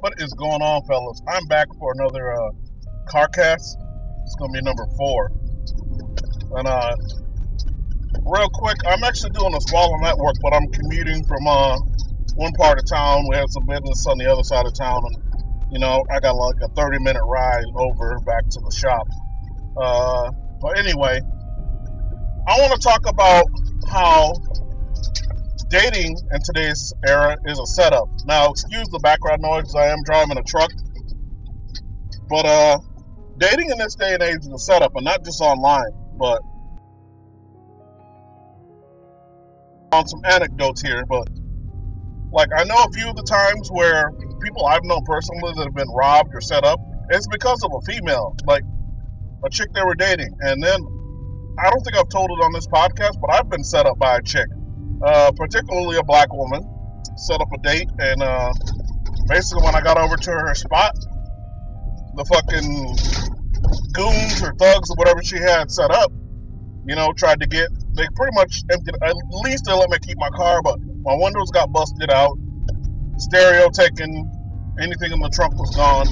What is going on, fellas? I'm back for another uh, car cast. It's gonna be number four. And uh, real quick, I'm actually doing a smaller network, but I'm commuting from uh, one part of town. We have some business on the other side of town, and you know, I got like a 30 minute ride over back to the shop. Uh, but anyway, I want to talk about how dating in today's era is a setup. Now, excuse the background noise. I am driving a truck, but uh, dating in this day and age is a setup, and not just online, but on some anecdotes here. But like, I know a few of the times where people I've known personally that have been robbed or set up, it's because of a female, like a chick they were dating, and then I don't think I've told it on this podcast, but I've been set up by a chick uh, particularly a black woman, set up a date, and uh, basically when I got over to her spot, the fucking goons or thugs or whatever she had set up, you know, tried to get. They pretty much emptied. At least they let me keep my car, but my windows got busted out, stereo taken, anything in the trunk was gone.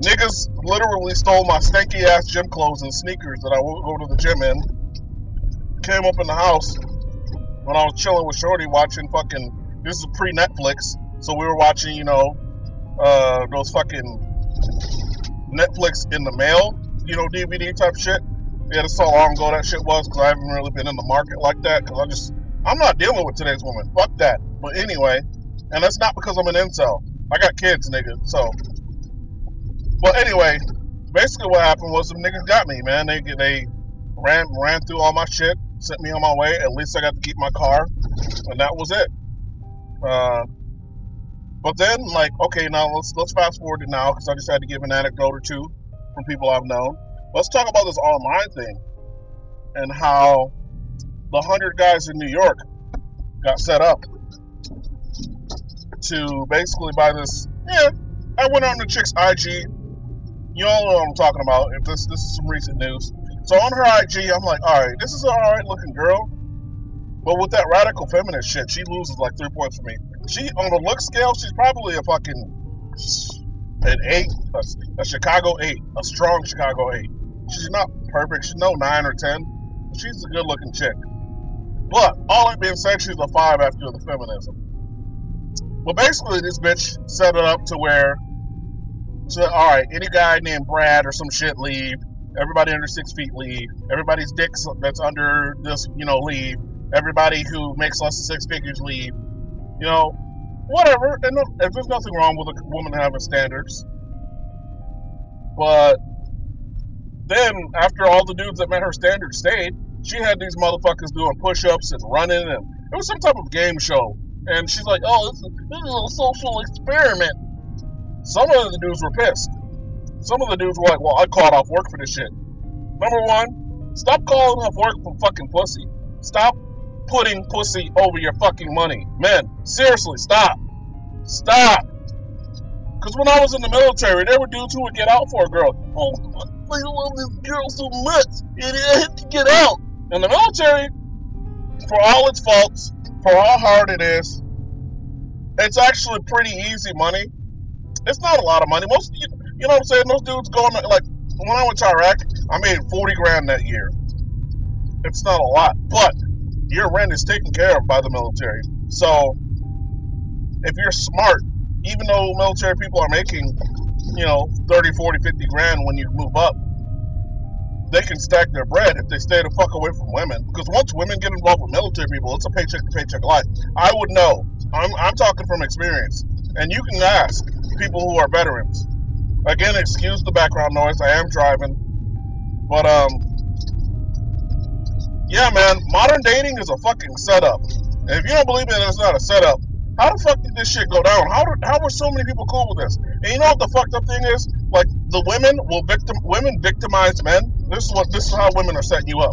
Niggas literally stole my stanky ass gym clothes and sneakers that I would go to the gym in. Came up in the house, when I was chilling with Shorty watching fucking. This is pre Netflix, so we were watching, you know, uh, those fucking Netflix in the mail, you know, DVD type shit. Yeah, that's how long ago that shit was because I haven't really been in the market like that because I just I'm not dealing with today's woman. Fuck that. But anyway, and that's not because I'm an incel. I got kids, nigga. So, but anyway, basically what happened was some niggas got me, man. They they ran ran through all my shit sent me on my way. At least I got to keep my car, and that was it. Uh, but then, like, okay, now let's let's fast forward to now because I just had to give an anecdote or two from people I've known. Let's talk about this online thing and how the hundred guys in New York got set up to basically buy this. Yeah, I went on the chick's IG. You all know what I'm talking about. If this this is some recent news. So on her IG, I'm like, all right, this is an all right looking girl. But with that radical feminist shit, she loses like three points for me. She on the look scale, she's probably a fucking an eight, a, a Chicago eight, a strong Chicago eight. She's not perfect. She's no nine or ten. She's a good looking chick. But all that being said, she's a five after the feminism. Well, basically, this bitch set it up to where, to all right, any guy named Brad or some shit leave Everybody under six feet leave. Everybody's dicks that's under this, you know, leave. Everybody who makes less than six figures leave. You know, whatever. And if there's nothing wrong with a woman having standards, but then after all the dudes that met her standards stayed, she had these motherfuckers doing push-ups and running, and it was some type of game show. And she's like, "Oh, this is, this is a social experiment." Some of the dudes were pissed. Some of the dudes were like, well, I called off work for this shit. Number one, stop calling off work for fucking pussy. Stop putting pussy over your fucking money. Men, seriously, stop. Stop. Because when I was in the military, there were dudes who would get out for a girl. Oh, I love this girl so much, and I have to get out. In the military, for all its faults, for how hard it is, it's actually pretty easy money. It's not a lot of money. Most you, you know what I'm saying? Those dudes going like when I went to Iraq, I made 40 grand that year. It's not a lot, but your rent is taken care of by the military. So if you're smart, even though military people are making, you know, 30, 40, 50 grand when you move up, they can stack their bread if they stay the fuck away from women. Because once women get involved with military people, it's a paycheck to paycheck life. I would know. I'm, I'm talking from experience. And you can ask people who are veterans. Again, excuse the background noise. I am driving. But, um, yeah, man, modern dating is a fucking setup. And if you don't believe it, it's not a setup. How the fuck did this shit go down? How how were so many people cool with this? And you know what the fucked up thing is? Like the women will victim women victimize men. This is what this is how women are setting you up.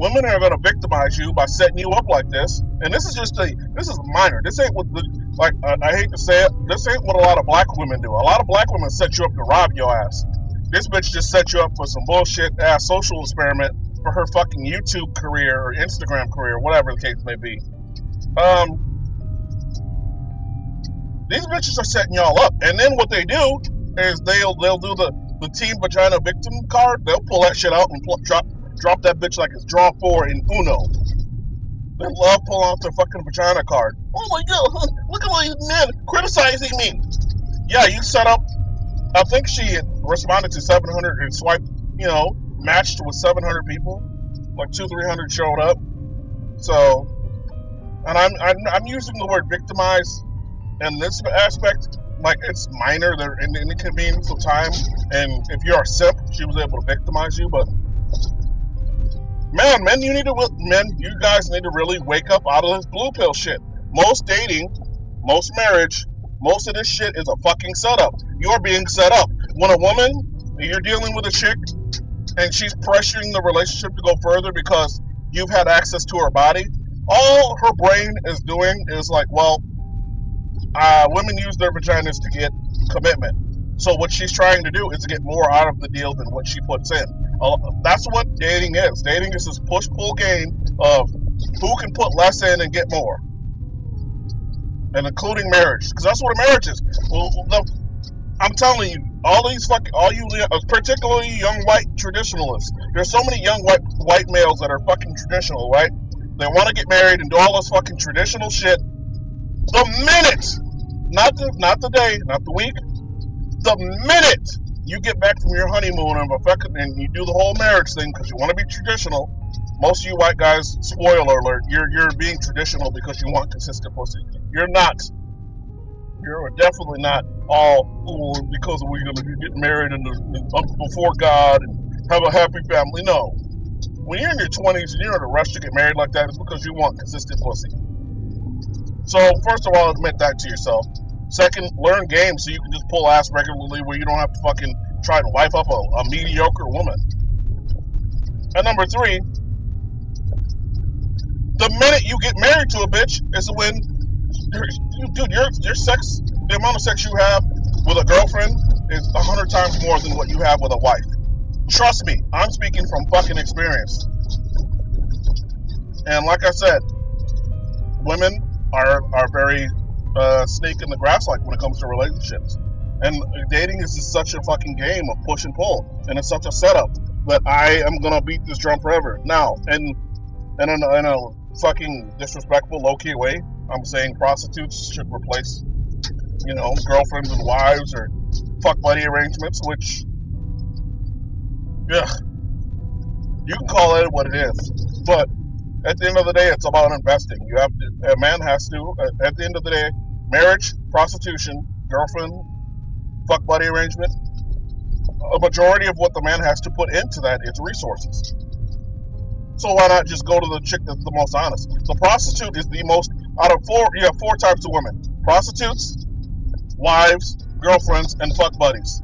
Women are gonna victimize you by setting you up like this. And this is just a this is minor. This ain't what the like uh, I hate to say it, this ain't what a lot of black women do. A lot of black women set you up to rob your ass. This bitch just set you up for some bullshit ass social experiment for her fucking YouTube career or Instagram career, whatever the case may be. Um, These bitches are setting y'all up. And then what they do is they'll they'll do the, the team vagina victim card. They'll pull that shit out and pull, drop drop that bitch like it's draw four in Uno. They love pulling out their fucking vagina card. Oh my god, look at all these men criticizing me. Yeah, you set up. I think she responded to 700 and swiped, you know, matched with 700 people. Like two, 300 showed up. So, and I'm, I'm, I'm using the word victimize in this aspect. Like it's minor, they're in the inconvenience of time. And if you're a simp, she was able to victimize you. But man, men, you need to men, you guys need to really wake up out of this blue pill shit. Most dating, most marriage, most of this shit is a fucking setup. You're being set up. When a woman, you're dealing with a chick, and she's pressuring the relationship to go further because you've had access to her body, all her brain is doing is like, well, uh, women use their vaginas to get commitment. So what she's trying to do is to get more out of the deal than what she puts in. Uh, that's what dating is. Dating is this push-pull game of who can put less in and get more, and including marriage, because that's what a marriage is. Well, the, I'm telling you, all these fucking, all you, uh, particularly young white traditionalists. There's so many young white white males that are fucking traditional, right? They want to get married and do all this fucking traditional shit. The minute, not the not the day, not the week, the minute you get back from your honeymoon and, and you do the whole marriage thing because you want to be traditional, most of you white guys, spoiler alert, you're you're being traditional because you want consistent pussy. You're not. You're definitely not all oh, because we're going to get married and before God and have a happy family. No. When you're in your 20s and you're in a rush to get married like that, it's because you want consistent pussy. So, first of all, admit that to yourself. Second, learn games so you can just pull ass regularly where you don't have to fucking try to wife up a, a mediocre woman. And number three, the minute you get married to a bitch is when, dude, your your sex, the amount of sex you have with a girlfriend is a hundred times more than what you have with a wife. Trust me, I'm speaking from fucking experience. And like I said, women are are very uh, snake in the grass like when it comes to relationships. And dating is just such a fucking game of push and pull, and it's such a setup that I am gonna beat this drum forever. Now, and in, in, a, in a fucking disrespectful, low key way, I'm saying prostitutes should replace, you know, girlfriends and wives or fuck buddy arrangements, which, yeah, you can call it what it is, but at the end of the day, it's about investing. You have to, a man has to, uh, at the end of the day, marriage, prostitution, girlfriend, fuck buddy arrangement, a majority of what the man has to put into that is resources. So why not just go to the chick that's the most honest? The prostitute is the most out of four. You have four types of women: prostitutes, wives, girlfriends, and fuck buddies.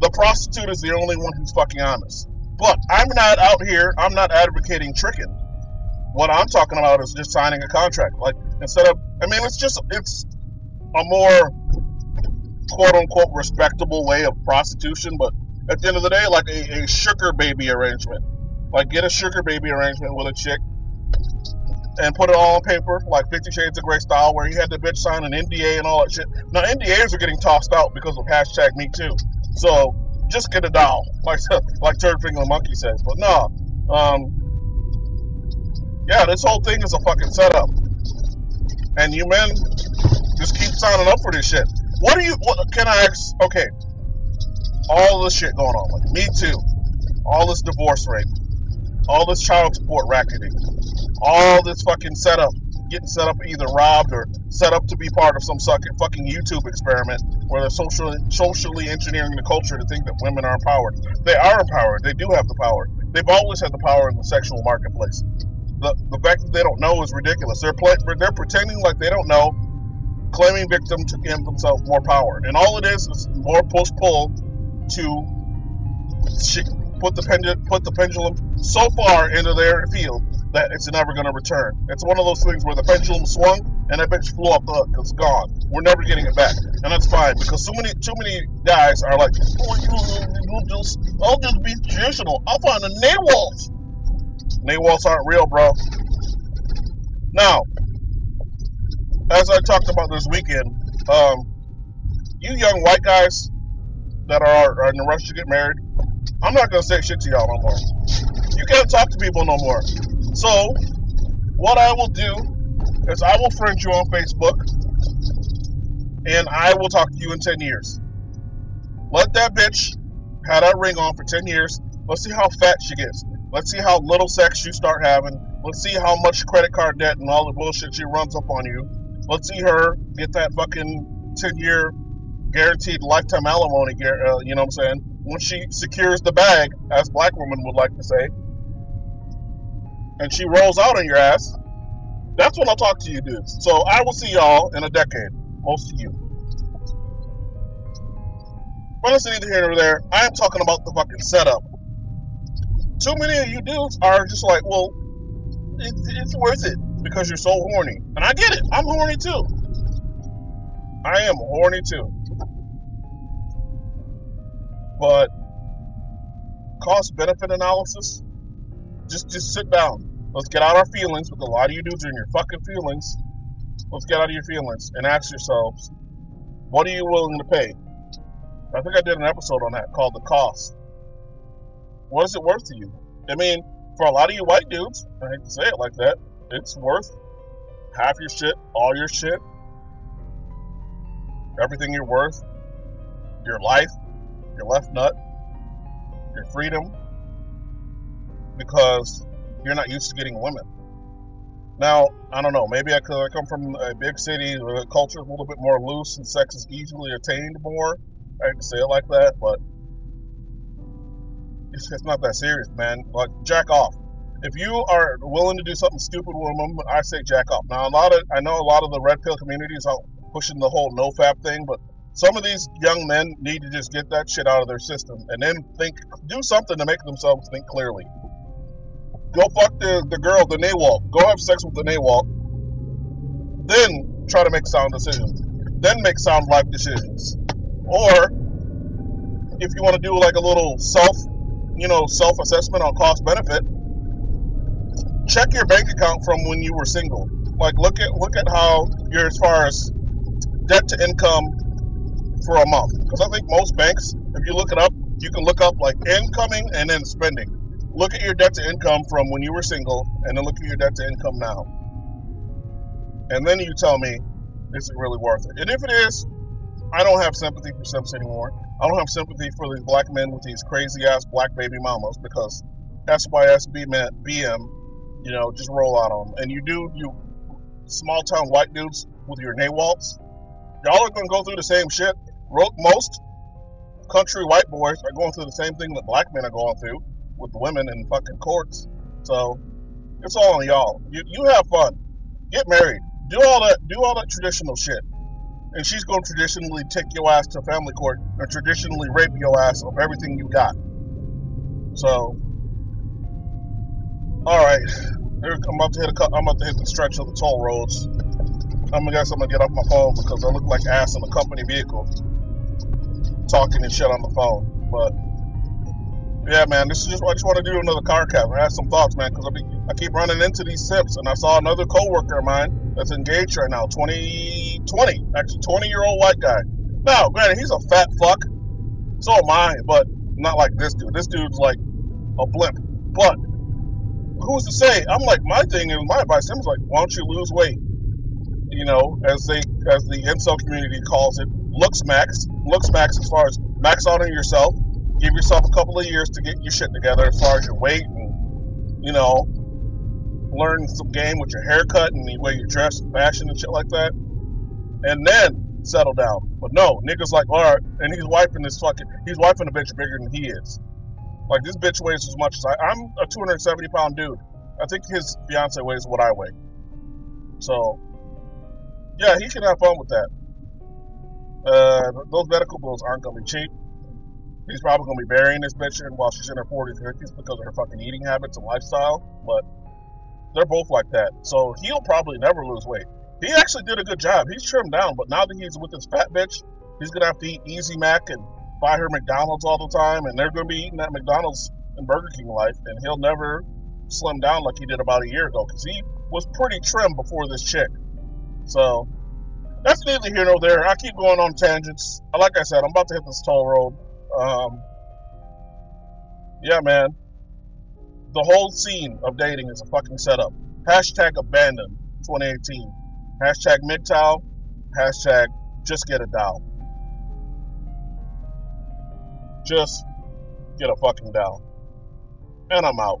The prostitute is the only one who's fucking honest. But I'm not out here. I'm not advocating tricking. What I'm talking about is just signing a contract. Like instead of, I mean, it's just it's a more quote unquote respectable way of prostitution. But at the end of the day, like a, a sugar baby arrangement. Like get a sugar baby arrangement with a chick and put it all on paper, like Fifty Shades of Grey style, where you had the bitch sign an NDA and all that shit. Now NDAs are getting tossed out because of hashtag Me Too. So just get a doll, like like Turd Flinging Monkey says. But no, um, yeah, this whole thing is a fucking setup. And you men just keep signing up for this shit. What do you, what, can I ask? Okay, all this shit going on, like Me Too, all this divorce rate, all this child support racketing, all this fucking setup, getting set up either robbed or set up to be part of some fucking YouTube experiment where they're socially socially engineering the culture to think that women are empowered. They are empowered. They do have the power. They've always had the power in the sexual marketplace the, the fact that they don't know is ridiculous. They're play, they're pretending like they don't know, claiming victim to give themselves more power, and all it is is more push pull to put the pendulum put the pendulum so far into their field that it's never going to return. It's one of those things where the pendulum swung and that bitch flew up the hook. It's gone. We're never getting it back, and that's fine because so many too many guys are like, oh, you, you just, I'll just be traditional. I'll find a NAWALTs. NAWALTs aren't real, bro. Now, as I talked about this weekend, um, you young white guys that are, are in a rush to get married, I'm not gonna say shit to y'all no more. You can't talk to people no more. So, what I will do is I will friend you on Facebook, and I will talk to you in 10 years. Let that bitch have that ring on for 10 years. Let's see how fat she gets. Let's see how little sex you start having. Let's see how much credit card debt and all the bullshit she runs up on you. Let's see her get that fucking 10 year guaranteed lifetime alimony, uh, you know what I'm saying? When she secures the bag, as black women would like to say, and she rolls out on your ass, that's when I'll talk to you dudes. So I will see y'all in a decade, most of you. But that's neither here nor there. I am talking about the fucking setup. Too many of you dudes are just like, well, it's, it's worth it because you're so horny. And I get it. I'm horny too. I am horny too. But cost benefit analysis, just just sit down. Let's get out our feelings because a lot of you dudes are in your fucking feelings. Let's get out of your feelings and ask yourselves, what are you willing to pay? I think I did an episode on that called the cost. What is it worth to you? I mean, for a lot of you white dudes, I hate to say it like that, it's worth half your shit, all your shit, everything you're worth, your life, your left nut, your freedom, because you're not used to getting women. Now, I don't know, maybe I could I come from a big city where the culture is a little bit more loose and sex is easily attained more. I hate to say it like that, but it's, it's not that serious, man. Like, jack off if you are willing to do something stupid with a woman, I say jack off. Now, a lot of I know a lot of the red pill communities are pushing the whole no fap thing, but some of these young men need to just get that shit out of their system and then think, do something to make themselves think clearly. Go fuck the, the girl, the NAWALT. Go have sex with the NAWALT. Then try to make sound decisions. Then make sound life decisions. Or if you want to do like a little self, you know, self assessment on cost benefit, check your bank account from when you were single. Like look at look at how you're as far as debt to income for a month. Because I think most banks, if you look it up, you can look up like incoming and then spending. Look at your debt to income from when you were single, and then look at your debt to income now. And then you tell me, is it really worth it? And if it is, I don't have sympathy for simps anymore. I don't have sympathy for these black men with these crazy ass black baby mamas because SYSB BM you know, just roll out on them. And you do, you small town white dudes with your NAWALTs, y'all are going to go through the same shit. Most country white boys are going through the same thing that black men are going through with the women in fucking courts. So it's all on y'all. You, you have fun. Get married. Do all that. Do all that traditional shit. And she's going to traditionally take your ass to family court and traditionally rape your ass of everything you got. So all right, I'm about to hit a. I'm about to hit the stretch of the toll roads. I'm gonna guess I'm gonna get off my phone because I look like ass in a company vehicle, talking and shit on the phone. But yeah, man, this is just I just want to do another car cast. I have some thoughts, man, because I, be, I keep running into these simps, and I saw another coworker of mine that's engaged right now, 20, 20, actually 20 year old white guy. Now, granted, he's a fat fuck. So am I, but not like this dude. This dude's like a blimp. But who's to say? I'm like, my thing and my advice to him is like, why don't you lose weight? You know, as they as the incel community calls it, looks max, looks max as far as max out on yourself. Give yourself a couple of years to get your shit together as far as your weight and you know, learn some game with your haircut and the way you dress and fashion and shit like that. And then settle down. But no, niggas like, all right, and he's wiping this fucking, he's wiping a bitch bigger than he is. Like this bitch weighs as much as I. I'm a 270 pound dude. I think his fiance weighs what I weigh. So, yeah, he can have fun with that. Uh, those medical bills aren't gonna be cheap. He's probably gonna be burying this bitch while she's in her 40s, 50s because of her fucking eating habits and lifestyle. But they're both like that. So he'll probably never lose weight he actually did a good job. He's trimmed down, but now that he's with his fat bitch, he's gonna have to eat Easy Mac and buy her McDonald's all the time, and they're gonna be eating that McDonald's and Burger King life, and he'll never slim down like he did about a year ago because he was pretty trim before this chick. So that's neither here nor there. I keep going on tangents. Uh, like I said, I'm about to hit this toll road. Um, yeah, man. The whole scene of dating is a fucking setup. Hashtag abandon 2018. Hashtag MGTOW, hashtag just get a doll. Just get a fucking doll. And I'm out.